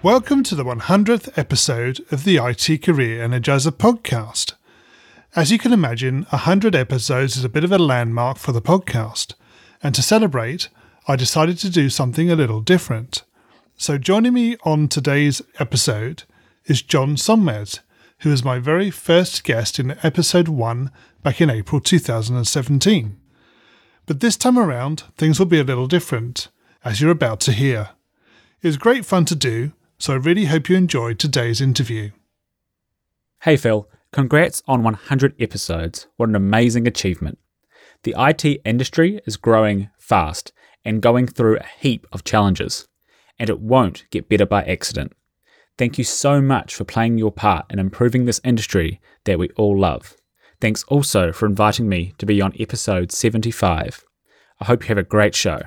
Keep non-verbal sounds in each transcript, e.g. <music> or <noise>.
Welcome to the 100th episode of the IT Career Energizer podcast. As you can imagine, 100 episodes is a bit of a landmark for the podcast, and to celebrate, I decided to do something a little different. So, joining me on today's episode is John Sonmez, who was my very first guest in episode 1 back in April 2017. But this time around, things will be a little different, as you're about to hear. It was great fun to do, so I really hope you enjoyed today's interview. Hey Phil, congrats on 100 episodes. What an amazing achievement. The IT industry is growing fast and going through a heap of challenges, and it won't get better by accident. Thank you so much for playing your part in improving this industry that we all love. Thanks also for inviting me to be on episode 75. I hope you have a great show.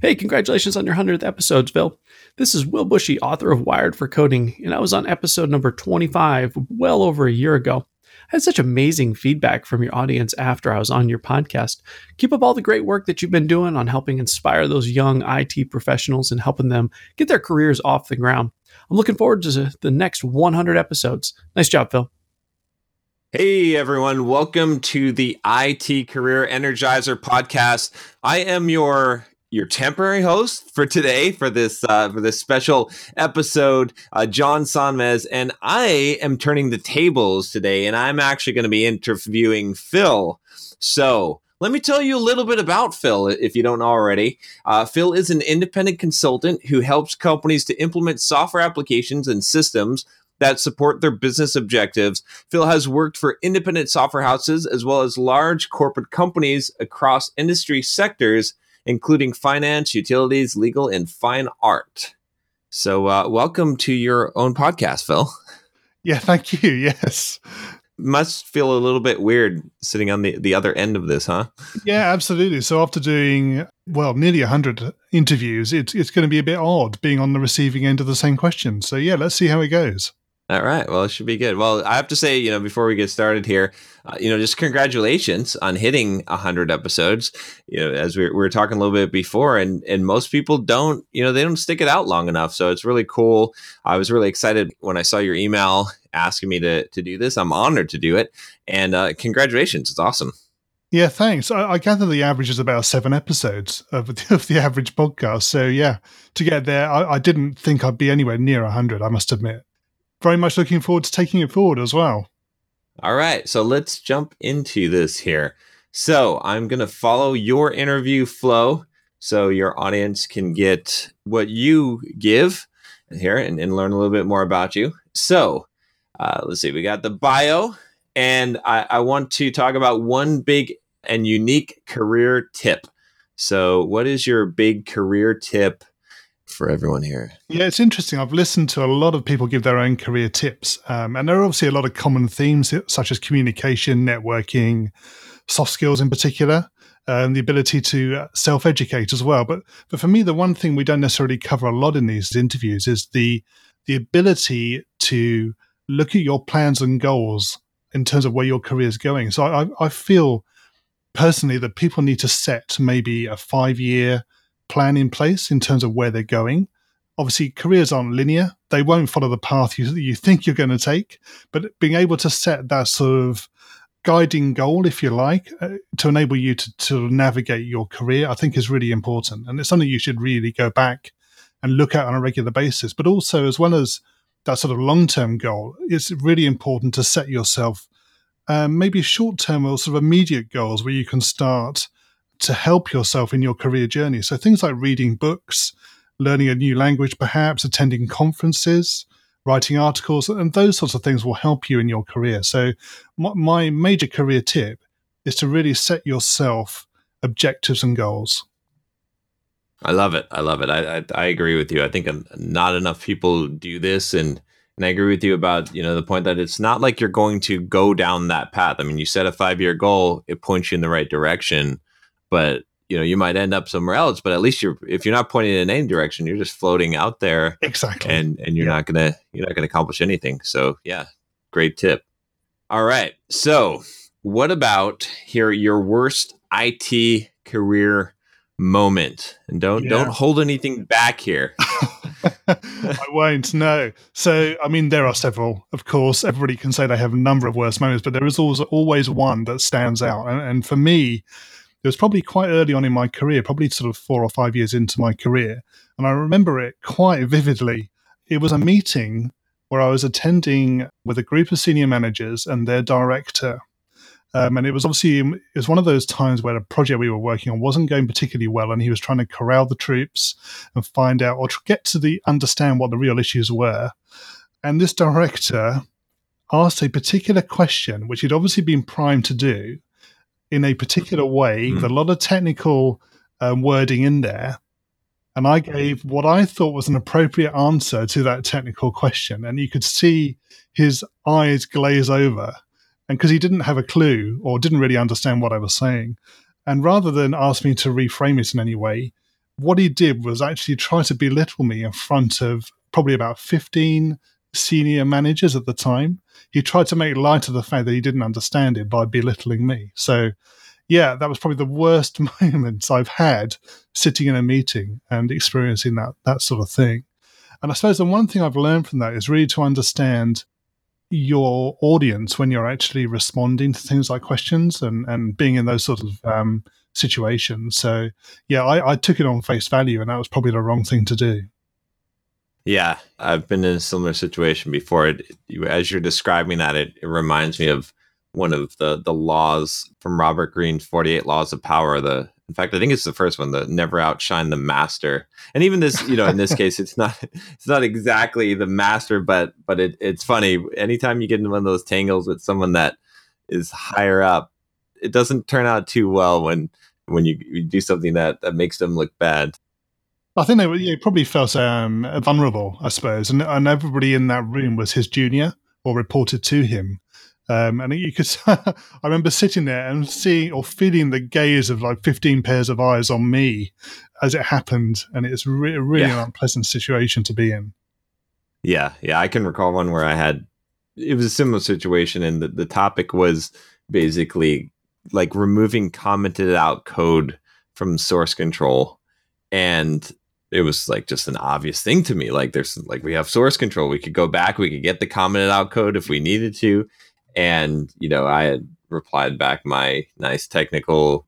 Hey, congratulations on your 100th episode, Phil. This is Will Bushy, author of Wired for Coding, and I was on episode number 25 well over a year ago. I had such amazing feedback from your audience after I was on your podcast. Keep up all the great work that you've been doing on helping inspire those young IT professionals and helping them get their careers off the ground. I'm looking forward to the next 100 episodes. Nice job, Phil. Hey everyone, welcome to the IT Career Energizer podcast. I am your your temporary host for today for this uh, for this special episode, uh, John Sonmez, and I am turning the tables today, and I'm actually going to be interviewing Phil. So let me tell you a little bit about Phil, if you don't already. Uh, Phil is an independent consultant who helps companies to implement software applications and systems that support their business objectives. Phil has worked for independent software houses as well as large corporate companies across industry sectors including finance, utilities, legal, and fine art. So, uh, welcome to your own podcast, Phil. <laughs> Yeah, thank you. Yes. Must feel a little bit weird sitting on the, the other end of this, huh? Yeah, absolutely. So, after doing, well, nearly 100 interviews, it's, it's going to be a bit odd being on the receiving end of the same question. So, yeah, let's see how it goes. All right. Well, it should be good. Well, I have to say, you know, before we get started here, uh, you know, just congratulations on hitting 100 episodes. You know, as we, we were talking a little bit before, and and most people don't, you know, they don't stick it out long enough. So it's really cool. I was really excited when I saw your email asking me to to do this. I'm honored to do it, and uh, congratulations. It's awesome. Yeah, thanks. I, I, gather the average is about seven episodes of the, <laughs> of the average podcast. So yeah, to get there, I, I didn't think I'd be anywhere near 100. I must admit very much looking forward to taking it forward as well. All right, so let's jump into this here. So I'm going to follow your interview flow so your audience can get what you give here and, and learn a little bit more about you. So uh, let's see, we got the bio, and I, I want to talk about one big and unique career tip. So, what is your big career tip for everyone here. Yeah, it's interesting. I've listened to a lot of people give their own career tips, um, and there are obviously a lot of common themes such as communication, networking, soft skills in particular. Um, the ability to uh, self-educate as well, but but for me, the one thing we don't necessarily cover a lot in these interviews is the the ability to look at your plans and goals in terms of where your career is going. So I, I feel personally that people need to set maybe a five-year plan in place in terms of where they're going. Obviously, careers aren't linear; they won't follow the path you you think you're going to take. But being able to set that sort of guiding goal, if you like, uh, to enable you to, to navigate your career, I think is really important, and it's something you should really go back and look at on a regular basis. But also, as well as that sort of long term goal, it's really important to set yourself um, maybe short term or sort of immediate goals where you can start to help yourself in your career journey. So things like reading books, learning a new language, perhaps attending conferences, writing articles, and those sorts of things will help you in your career. So my major career tip is to really set yourself objectives and goals. I love it. I love it. I, I, I agree with you. I think uh, not enough people do this, and And I agree with you about, you know, the point that it's not like you're going to go down that path. I mean, you set a five year goal, it points you in the right direction, but you know, you might end up somewhere else, but at least you're if you're not pointing in any direction, you're just floating out there. Exactly. And and you're yeah. not gonna you're not gonna accomplish anything. So yeah, great tip. All right. So what about here your worst IT career moment? And don't yeah. don't hold anything back here. <laughs> <laughs> I won't. No. So, I mean, there are several. Of course, everybody can say they have a number of worst moments, but there is always always one that stands out. And, and for me, it was probably quite early on in my career, probably sort of four or five years into my career, and I remember it quite vividly. It was a meeting where I was attending with a group of senior managers and their director. Um, and it was obviously it was one of those times where the project we were working on wasn't going particularly well, and he was trying to corral the troops and find out or get to the understand what the real issues were. And this director asked a particular question, which he'd obviously been primed to do in a particular way, mm. with a lot of technical um, wording in there. And I gave what I thought was an appropriate answer to that technical question. And you could see his eyes glaze over and because he didn't have a clue or didn't really understand what I was saying. And rather than ask me to reframe it in any way, what he did was actually try to belittle me in front of probably about 15 senior managers at the time. He tried to make light of the fact that he didn't understand it by belittling me. So, yeah, that was probably the worst <laughs> moments I've had sitting in a meeting and experiencing that that sort of thing. And I suppose the one thing I've learned from that is really to understand your audience when you're actually responding to things like questions and, and being in those sort of um, situations. So, yeah, I, I took it on face value, and that was probably the wrong thing to do. Yeah, I've been in a similar situation before. It, as you're describing that, it, it reminds me of one of the the laws from Robert Greene's 48 Laws of Power, the in fact, I think it's the first one, the never outshine the master. And even this, you know, in this case, it's not it's not exactly the master, but but it, it's funny. Anytime you get in one of those tangles with someone that is higher up, it doesn't turn out too well when when you, you do something that that makes them look bad. I think they were, yeah, probably felt um, vulnerable, I suppose, and and everybody in that room was his junior or reported to him. Um, and you could, <laughs> I remember sitting there and seeing or feeling the gaze of like 15 pairs of eyes on me as it happened. And it's re- really yeah. an unpleasant situation to be in. Yeah. Yeah. I can recall one where I had, it was a similar situation. And the, the topic was basically like removing commented out code from source control. And it was like just an obvious thing to me. Like there's like we have source control. We could go back, we could get the commented out code if we needed to and, you know, I had replied back my nice technical,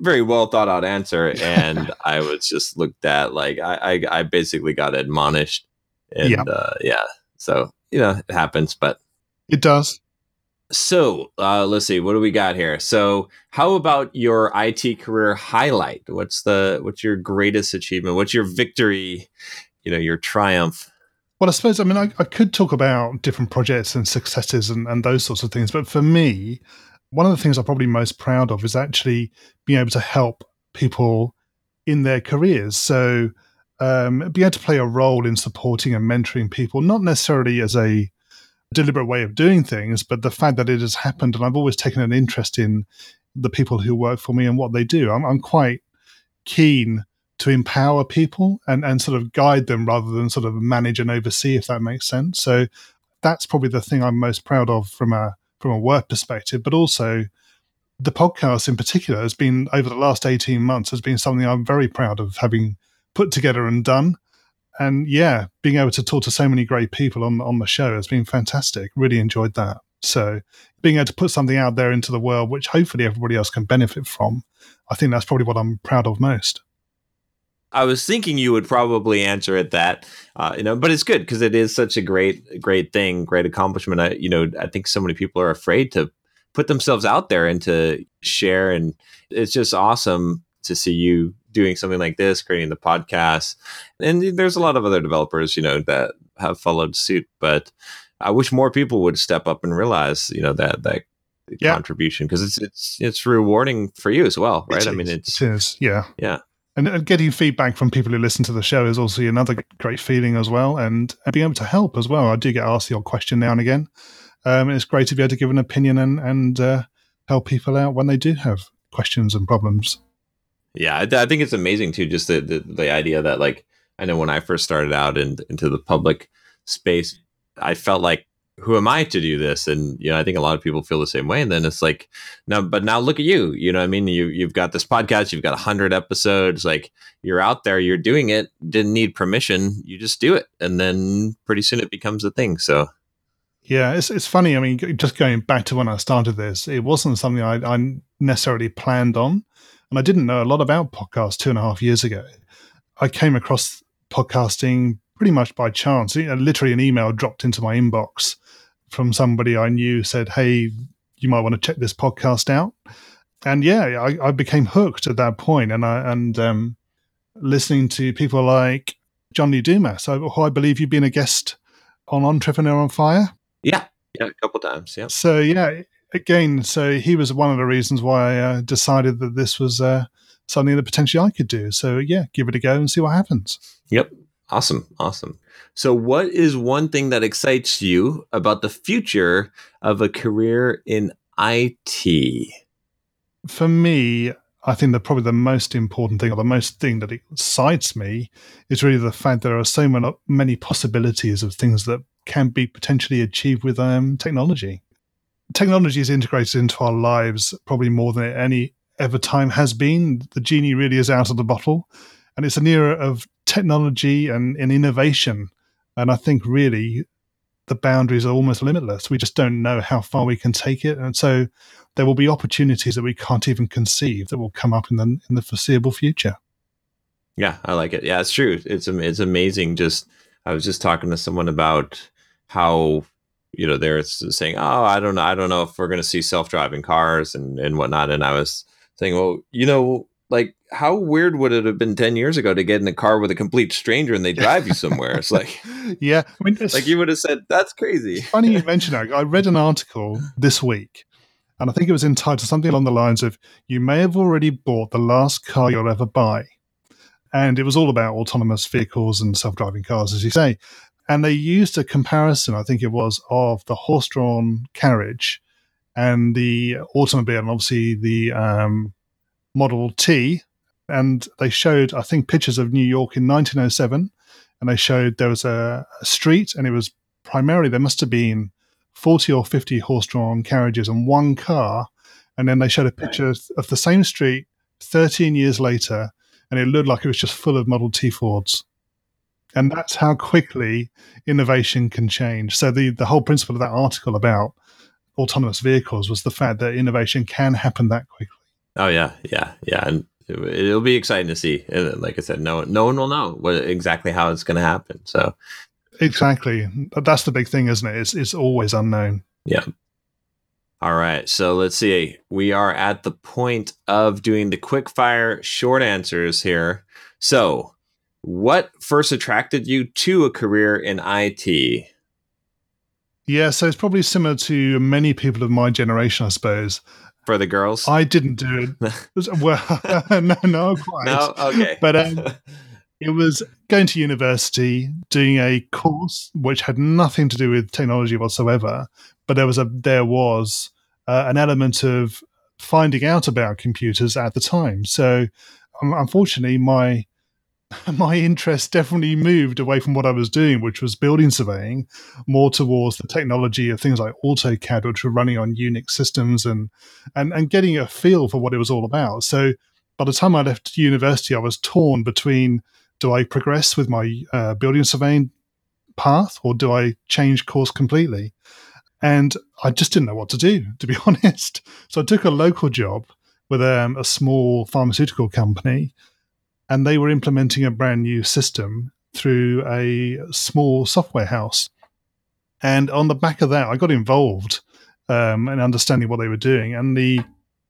very well thought out answer. <laughs> And I was just looked at like I, I, I basically got admonished. And yeah. Uh, yeah. So, you know, it happens, but it does. So uh, let's see, what do we got here? So, how about your IT career highlight? What's the what's your greatest achievement? What's your victory? You know, your triumph well, I suppose, I mean, I, I could talk about different projects and successes and, and those sorts of things. But for me, one of the things I'm probably most proud of is actually being able to help people in their careers. So, um, being able to play a role in supporting and mentoring people, not necessarily as a deliberate way of doing things, but the fact that it has happened. And I've always taken an interest in the people who work for me and what they do. I'm, I'm quite keen to empower people and, and sort of guide them rather than sort of manage and oversee, if that makes sense. So that's probably the thing I'm most proud of from a from a work perspective, but also the podcast in particular has been over the last 18 months has been something I'm very proud of having put together and done. And yeah, being able to talk to so many great people on on the show has been fantastic. Really enjoyed that. So being able to put something out there into the world, which hopefully everybody else can benefit from, I think that's probably what I'm proud of most. I was thinking you would probably answer it that, uh, you know, but it's good because it is such a great, great thing, great accomplishment. I, you know, I think so many people are afraid to put themselves out there and to share, and it's just awesome to see you doing something like this, creating the podcast. And there's a lot of other developers, you know, that have followed suit, but I wish more people would step up and realize, you know, that that yeah. contribution because it's it's it's rewarding for you as well, right? I mean, it's it is, yeah, yeah and, and getting feedback from people who listen to the show is also another great feeling as well, and, and being able to help as well. I do get asked the odd question now and again. Um, and it's great to be able to give an opinion and and uh, help people out when they do have questions and problems. Yeah, I, I think it's amazing too. Just the, the, the idea that like I know when I first started out in, into the public space, I felt like who am I to do this? And you know, I think a lot of people feel the same way. And then it's like, no, but now look at you. You know, I mean, you you've got this podcast, you've got hundred episodes. Like you're out there, you're doing it. Didn't need permission. You just do it, and then pretty soon it becomes a thing. So. Yeah, it's it's funny. I mean, just going back to when I started this, it wasn't something I, I necessarily planned on, and I didn't know a lot about podcasts two and a half years ago. I came across podcasting pretty much by chance. Literally, an email dropped into my inbox from somebody I knew said, "Hey, you might want to check this podcast out." And yeah, I, I became hooked at that point, and I and um, listening to people like John Lee Dumas, who I believe you've been a guest on Entrepreneur on Fire. Yeah, yeah, a couple times. Yeah. So yeah, again, so he was one of the reasons why I uh, decided that this was uh, something that potentially I could do. So yeah, give it a go and see what happens. Yep. Awesome. Awesome. So, what is one thing that excites you about the future of a career in IT? For me, I think that probably the most important thing, or the most thing that excites me, is really the fact there are so many possibilities of things that can be potentially achieved with um, technology. Technology is integrated into our lives probably more than any ever time has been. The genie really is out of the bottle, and it's an era of technology and, and innovation. And I think really the boundaries are almost limitless. We just don't know how far we can take it. And so there will be opportunities that we can't even conceive that will come up in the in the foreseeable future. Yeah, I like it. Yeah, it's true. It's it's amazing. Just I was just talking to someone about how you know they're saying, "Oh, I don't know, I don't know if we're going to see self driving cars and and whatnot." And I was saying, "Well, you know, like how weird would it have been 10 years ago to get in a car with a complete stranger and they drive you somewhere? It's like <laughs> yeah I mean, like you would have said that's crazy. Funny you mention that. I read an article this week and i think it was entitled something along the lines of you may have already bought the last car you'll ever buy and it was all about autonomous vehicles and self-driving cars as you say and they used a comparison i think it was of the horse-drawn carriage and the automobile and obviously the um, Model T, and they showed, I think, pictures of New York in 1907, and they showed there was a, a street, and it was primarily there must have been 40 or 50 horse-drawn carriages and one car, and then they showed a picture of the same street 13 years later, and it looked like it was just full of Model T Fords. And that's how quickly innovation can change. So the, the whole principle of that article about autonomous vehicles was the fact that innovation can happen that quickly. Oh yeah, yeah, yeah, and it'll be exciting to see. And like I said, no, no one will know what exactly how it's going to happen. So exactly, But that's the big thing, isn't it? It's it's always unknown. Yeah. All right, so let's see. We are at the point of doing the quick fire short answers here. So, what first attracted you to a career in IT? Yeah, so it's probably similar to many people of my generation, I suppose for the girls? I didn't do it. <laughs> well, <laughs> no, no, quite. No, okay. <laughs> But um, it was going to university, doing a course which had nothing to do with technology whatsoever. But there was a there was uh, an element of finding out about computers at the time. So, um, unfortunately, my <laughs> my interest definitely moved away from what I was doing, which was building surveying, more towards the technology of things like AutoCAD, which were running on Unix systems, and and and getting a feel for what it was all about. So by the time I left university, I was torn between: do I progress with my uh, building surveying path, or do I change course completely? And I just didn't know what to do, to be <laughs> honest. So I took a local job with um, a small pharmaceutical company and they were implementing a brand new system through a small software house. And on the back of that, I got involved um, in understanding what they were doing, and the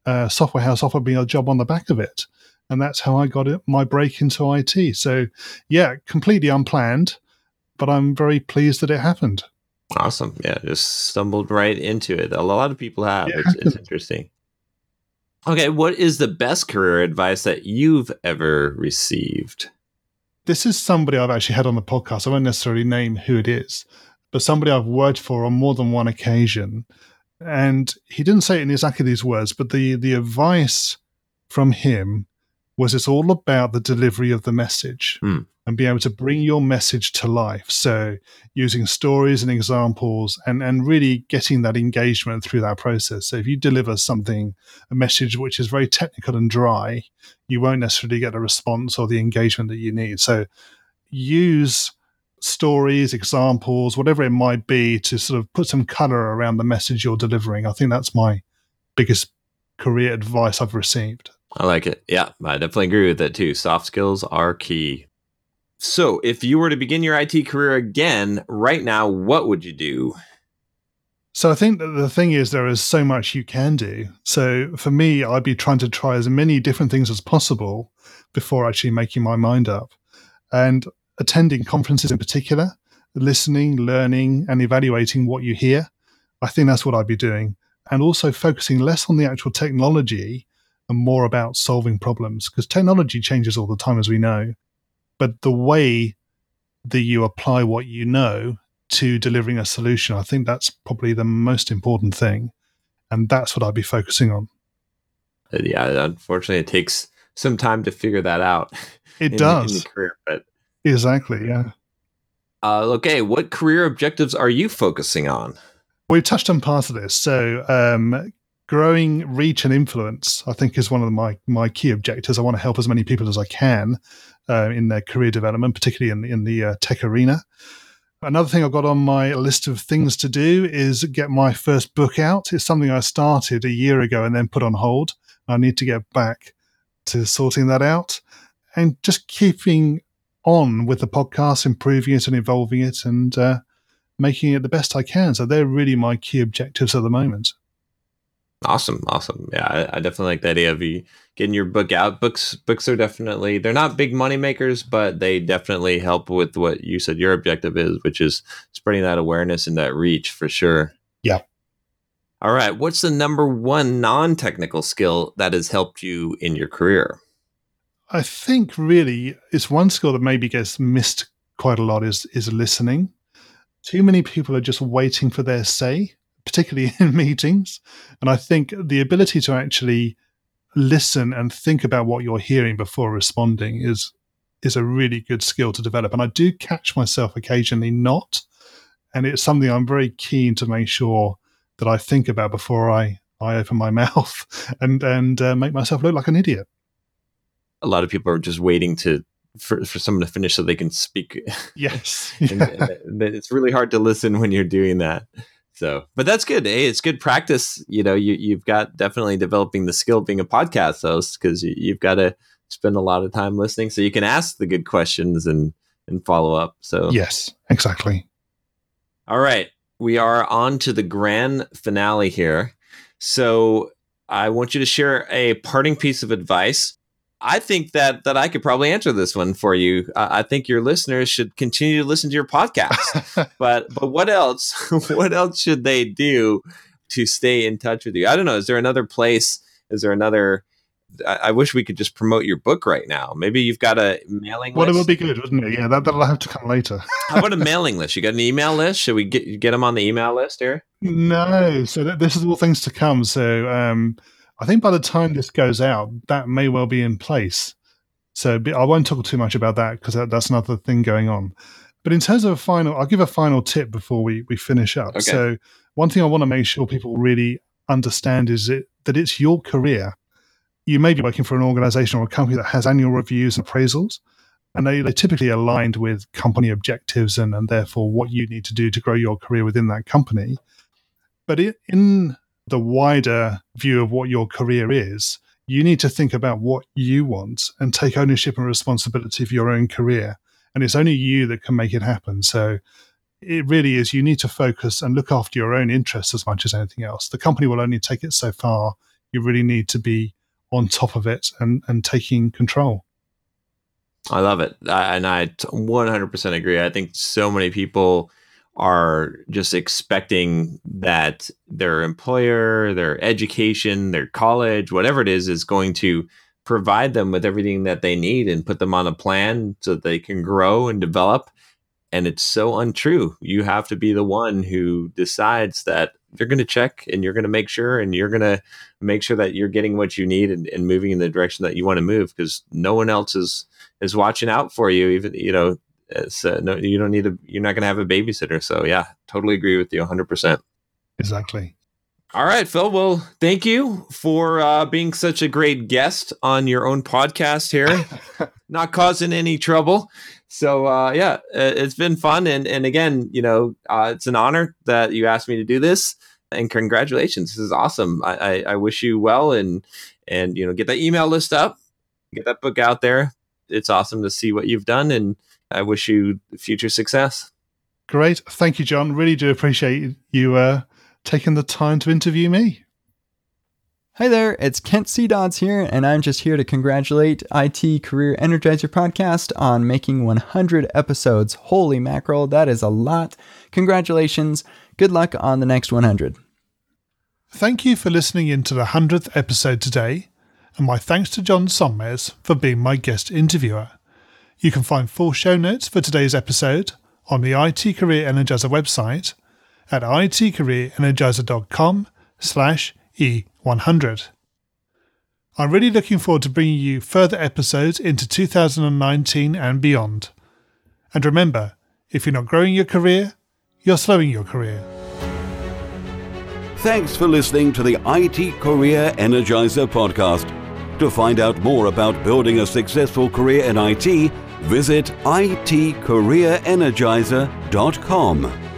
uh, software house offered me a job on the back of it, and that's how I got it, my break into IT. So, yeah, completely unplanned, but I'm very pleased that it happened. Awesome. Yeah, just stumbled right into it. A lot of people have. Yeah. It's, it's interesting. Okay, what is the best career advice that you've ever received? This is somebody I've actually had on the podcast. I won't necessarily name who it is, but somebody I've worked for on more than one occasion. And he didn't say it in exactly these words, but the the advice from him was it's all about the delivery of the message Mm. and being able to bring your message to life. So using stories and examples and, and really getting that engagement through that process. So if you deliver something, a message which is very technical and dry, you won't necessarily get a response or the engagement that you need. So use stories, examples, whatever it might be to sort of put some color around the message you're delivering. I think that's my biggest career advice I've received. I like it. Yeah, I definitely agree with that too. Soft skills are key. So, if you were to begin your IT career again right now, what would you do? So I think that the thing is there is so much you can do. So for me, I'd be trying to try as many different things as possible before actually making my mind up. And attending conferences in particular, listening, learning, and evaluating what you hear. I think that's what I'd be doing. And also focusing less on the actual technology and more about solving problems because technology changes all the time, as we know. But the way that you apply what you know to delivering a solution, I think that's probably the most important thing. And that's what I'd be focusing on. Uh, Yeah, unfortunately, it takes some time to figure that out. It in- does. in career. But exactly. Yeah. uh, okay, what career objectives are you focusing on? We've touched on part of this. So, um, growing reach and influence, I think, is one of my my key objectives. I want to help as many people as I can uh, in their career development, particularly in in the uh, tech arena. Another thing I've got on my list of things to do is get my first book out. It's something I started a year ago and then put on hold. I need to get back to sorting that out and just keeping on with the podcast, improving it and evolving it, and uh, making it the best I can. So they're really my key objectives at the moment. Awesome, awesome. Yeah, I, I definitely like the idea of you getting your book out. Books, books are definitely they're not big money makers, but they definitely help with what you said your objective is, which is spreading that awareness and that reach for sure. Yeah. All right. What's the number one non-technical skill that has helped you in your career? I think really it's one skill that maybe gets missed quite a lot is is listening. Too many people are just waiting for their say, particularly <laughs> in meetings. And I think the ability to actually listen and think about what you're hearing before responding is is a really good skill to develop. And I do catch myself occasionally not. And it's something I'm very keen to make sure that I think about before I, I open my <laughs> mouth and and uh, make myself look like an idiot. A lot of people are just waiting to for, for someone to finish so they can speak <laughs> Yes. and, and it's really hard to listen when you're doing that. So, but that's good. Hey, it's good practice. You know, you you've got definitely developing the skill of being a podcast host because you, you've got to spend a lot of time listening, so you can ask the good questions and and follow up. So, yes, exactly. all right, we are on to the grand finale here. So, I want you to share a parting piece of advice. I think that that I could probably answer this one for you. Uh, I think your listeners should continue to listen to your podcast <laughs> but but what else <laughs> what else should they do to stay in touch with you i don't know is there another place is there another i, I wish we could just promote your book right now maybe you've got a mailing list. well, it would be good, wouldn't it? Yeah, that, that'll have to come later. <laughs> how about a mailing list you got an email list should we get get them on the email list here no, so th- this is all things to come. So um, I think by the time this goes out, that may well be in place. So I won't talk too much about that because that, that's another thing going on. But in terms of a final, I'll give a final tip before we, we finish up. Okay. So one thing I want to make sure people really understand is it, that it's your career. You may be working for an organization or a company that has annual reviews and appraisals, and they, they're typically aligned with company objectives and, and therefore what you need to do to grow your career within that company. But i in the wider view of what your career is, you need to think about what you want and take ownership and responsibility for your own career. And it's only you that can make it happen. So it really is you need to focus and look after your own interests as much as anything else. The company will only take it so far. You really need to be on top of it and, and taking control. i love it I, and I 100% agree i think so many people are just expecting that their employer, their education, their college, whatever it is, is going to provide them with everything that they need and put them on a plan so they can grow and develop. And it's so untrue. You have to be the one who decides that you're going to check and you're going to make sure and you're going to make sure that you're getting what you need and, and moving in the direction that you want to move because no one else is is watching out for you even you know uh, no you don't need a you're not going to have a babysitter so yeah totally agree with you 100% exactly all right, Phil. Well, thank you for uh, being such a great guest on your own podcast here, <laughs> not causing any trouble. So, uh, yeah, it's been fun. And, and again, you know, uh, it's an honor that you asked me to do this. And congratulations. This is awesome. I, I, I wish you well and, and, you know, get that email list up, get that book out there. It's awesome to see what you've done. And I wish you future success. Great. Thank you, John. Really do appreciate you uh, taking the time to interview me. Hi there, it's Kent C. Dodds here, and I'm just here to congratulate IT Career Energizer Podcast on making 100 episodes. Holy mackerel, that is a lot. Congratulations. Good luck on the next 100. Thank you for listening in to the 100th episode today, and my thanks to John Sonmez for being my guest interviewer. You can find full show notes for today's episode on the IT Career Energizer website at itcareerenergizer.com slash E100. I'm really looking forward to bringing you further episodes into 2019 and beyond. And remember, if you're not growing your career, you're slowing your career. Thanks for listening to the IT Career Energizer podcast. To find out more about building a successful career in IT, visit itcareerenergizer.com.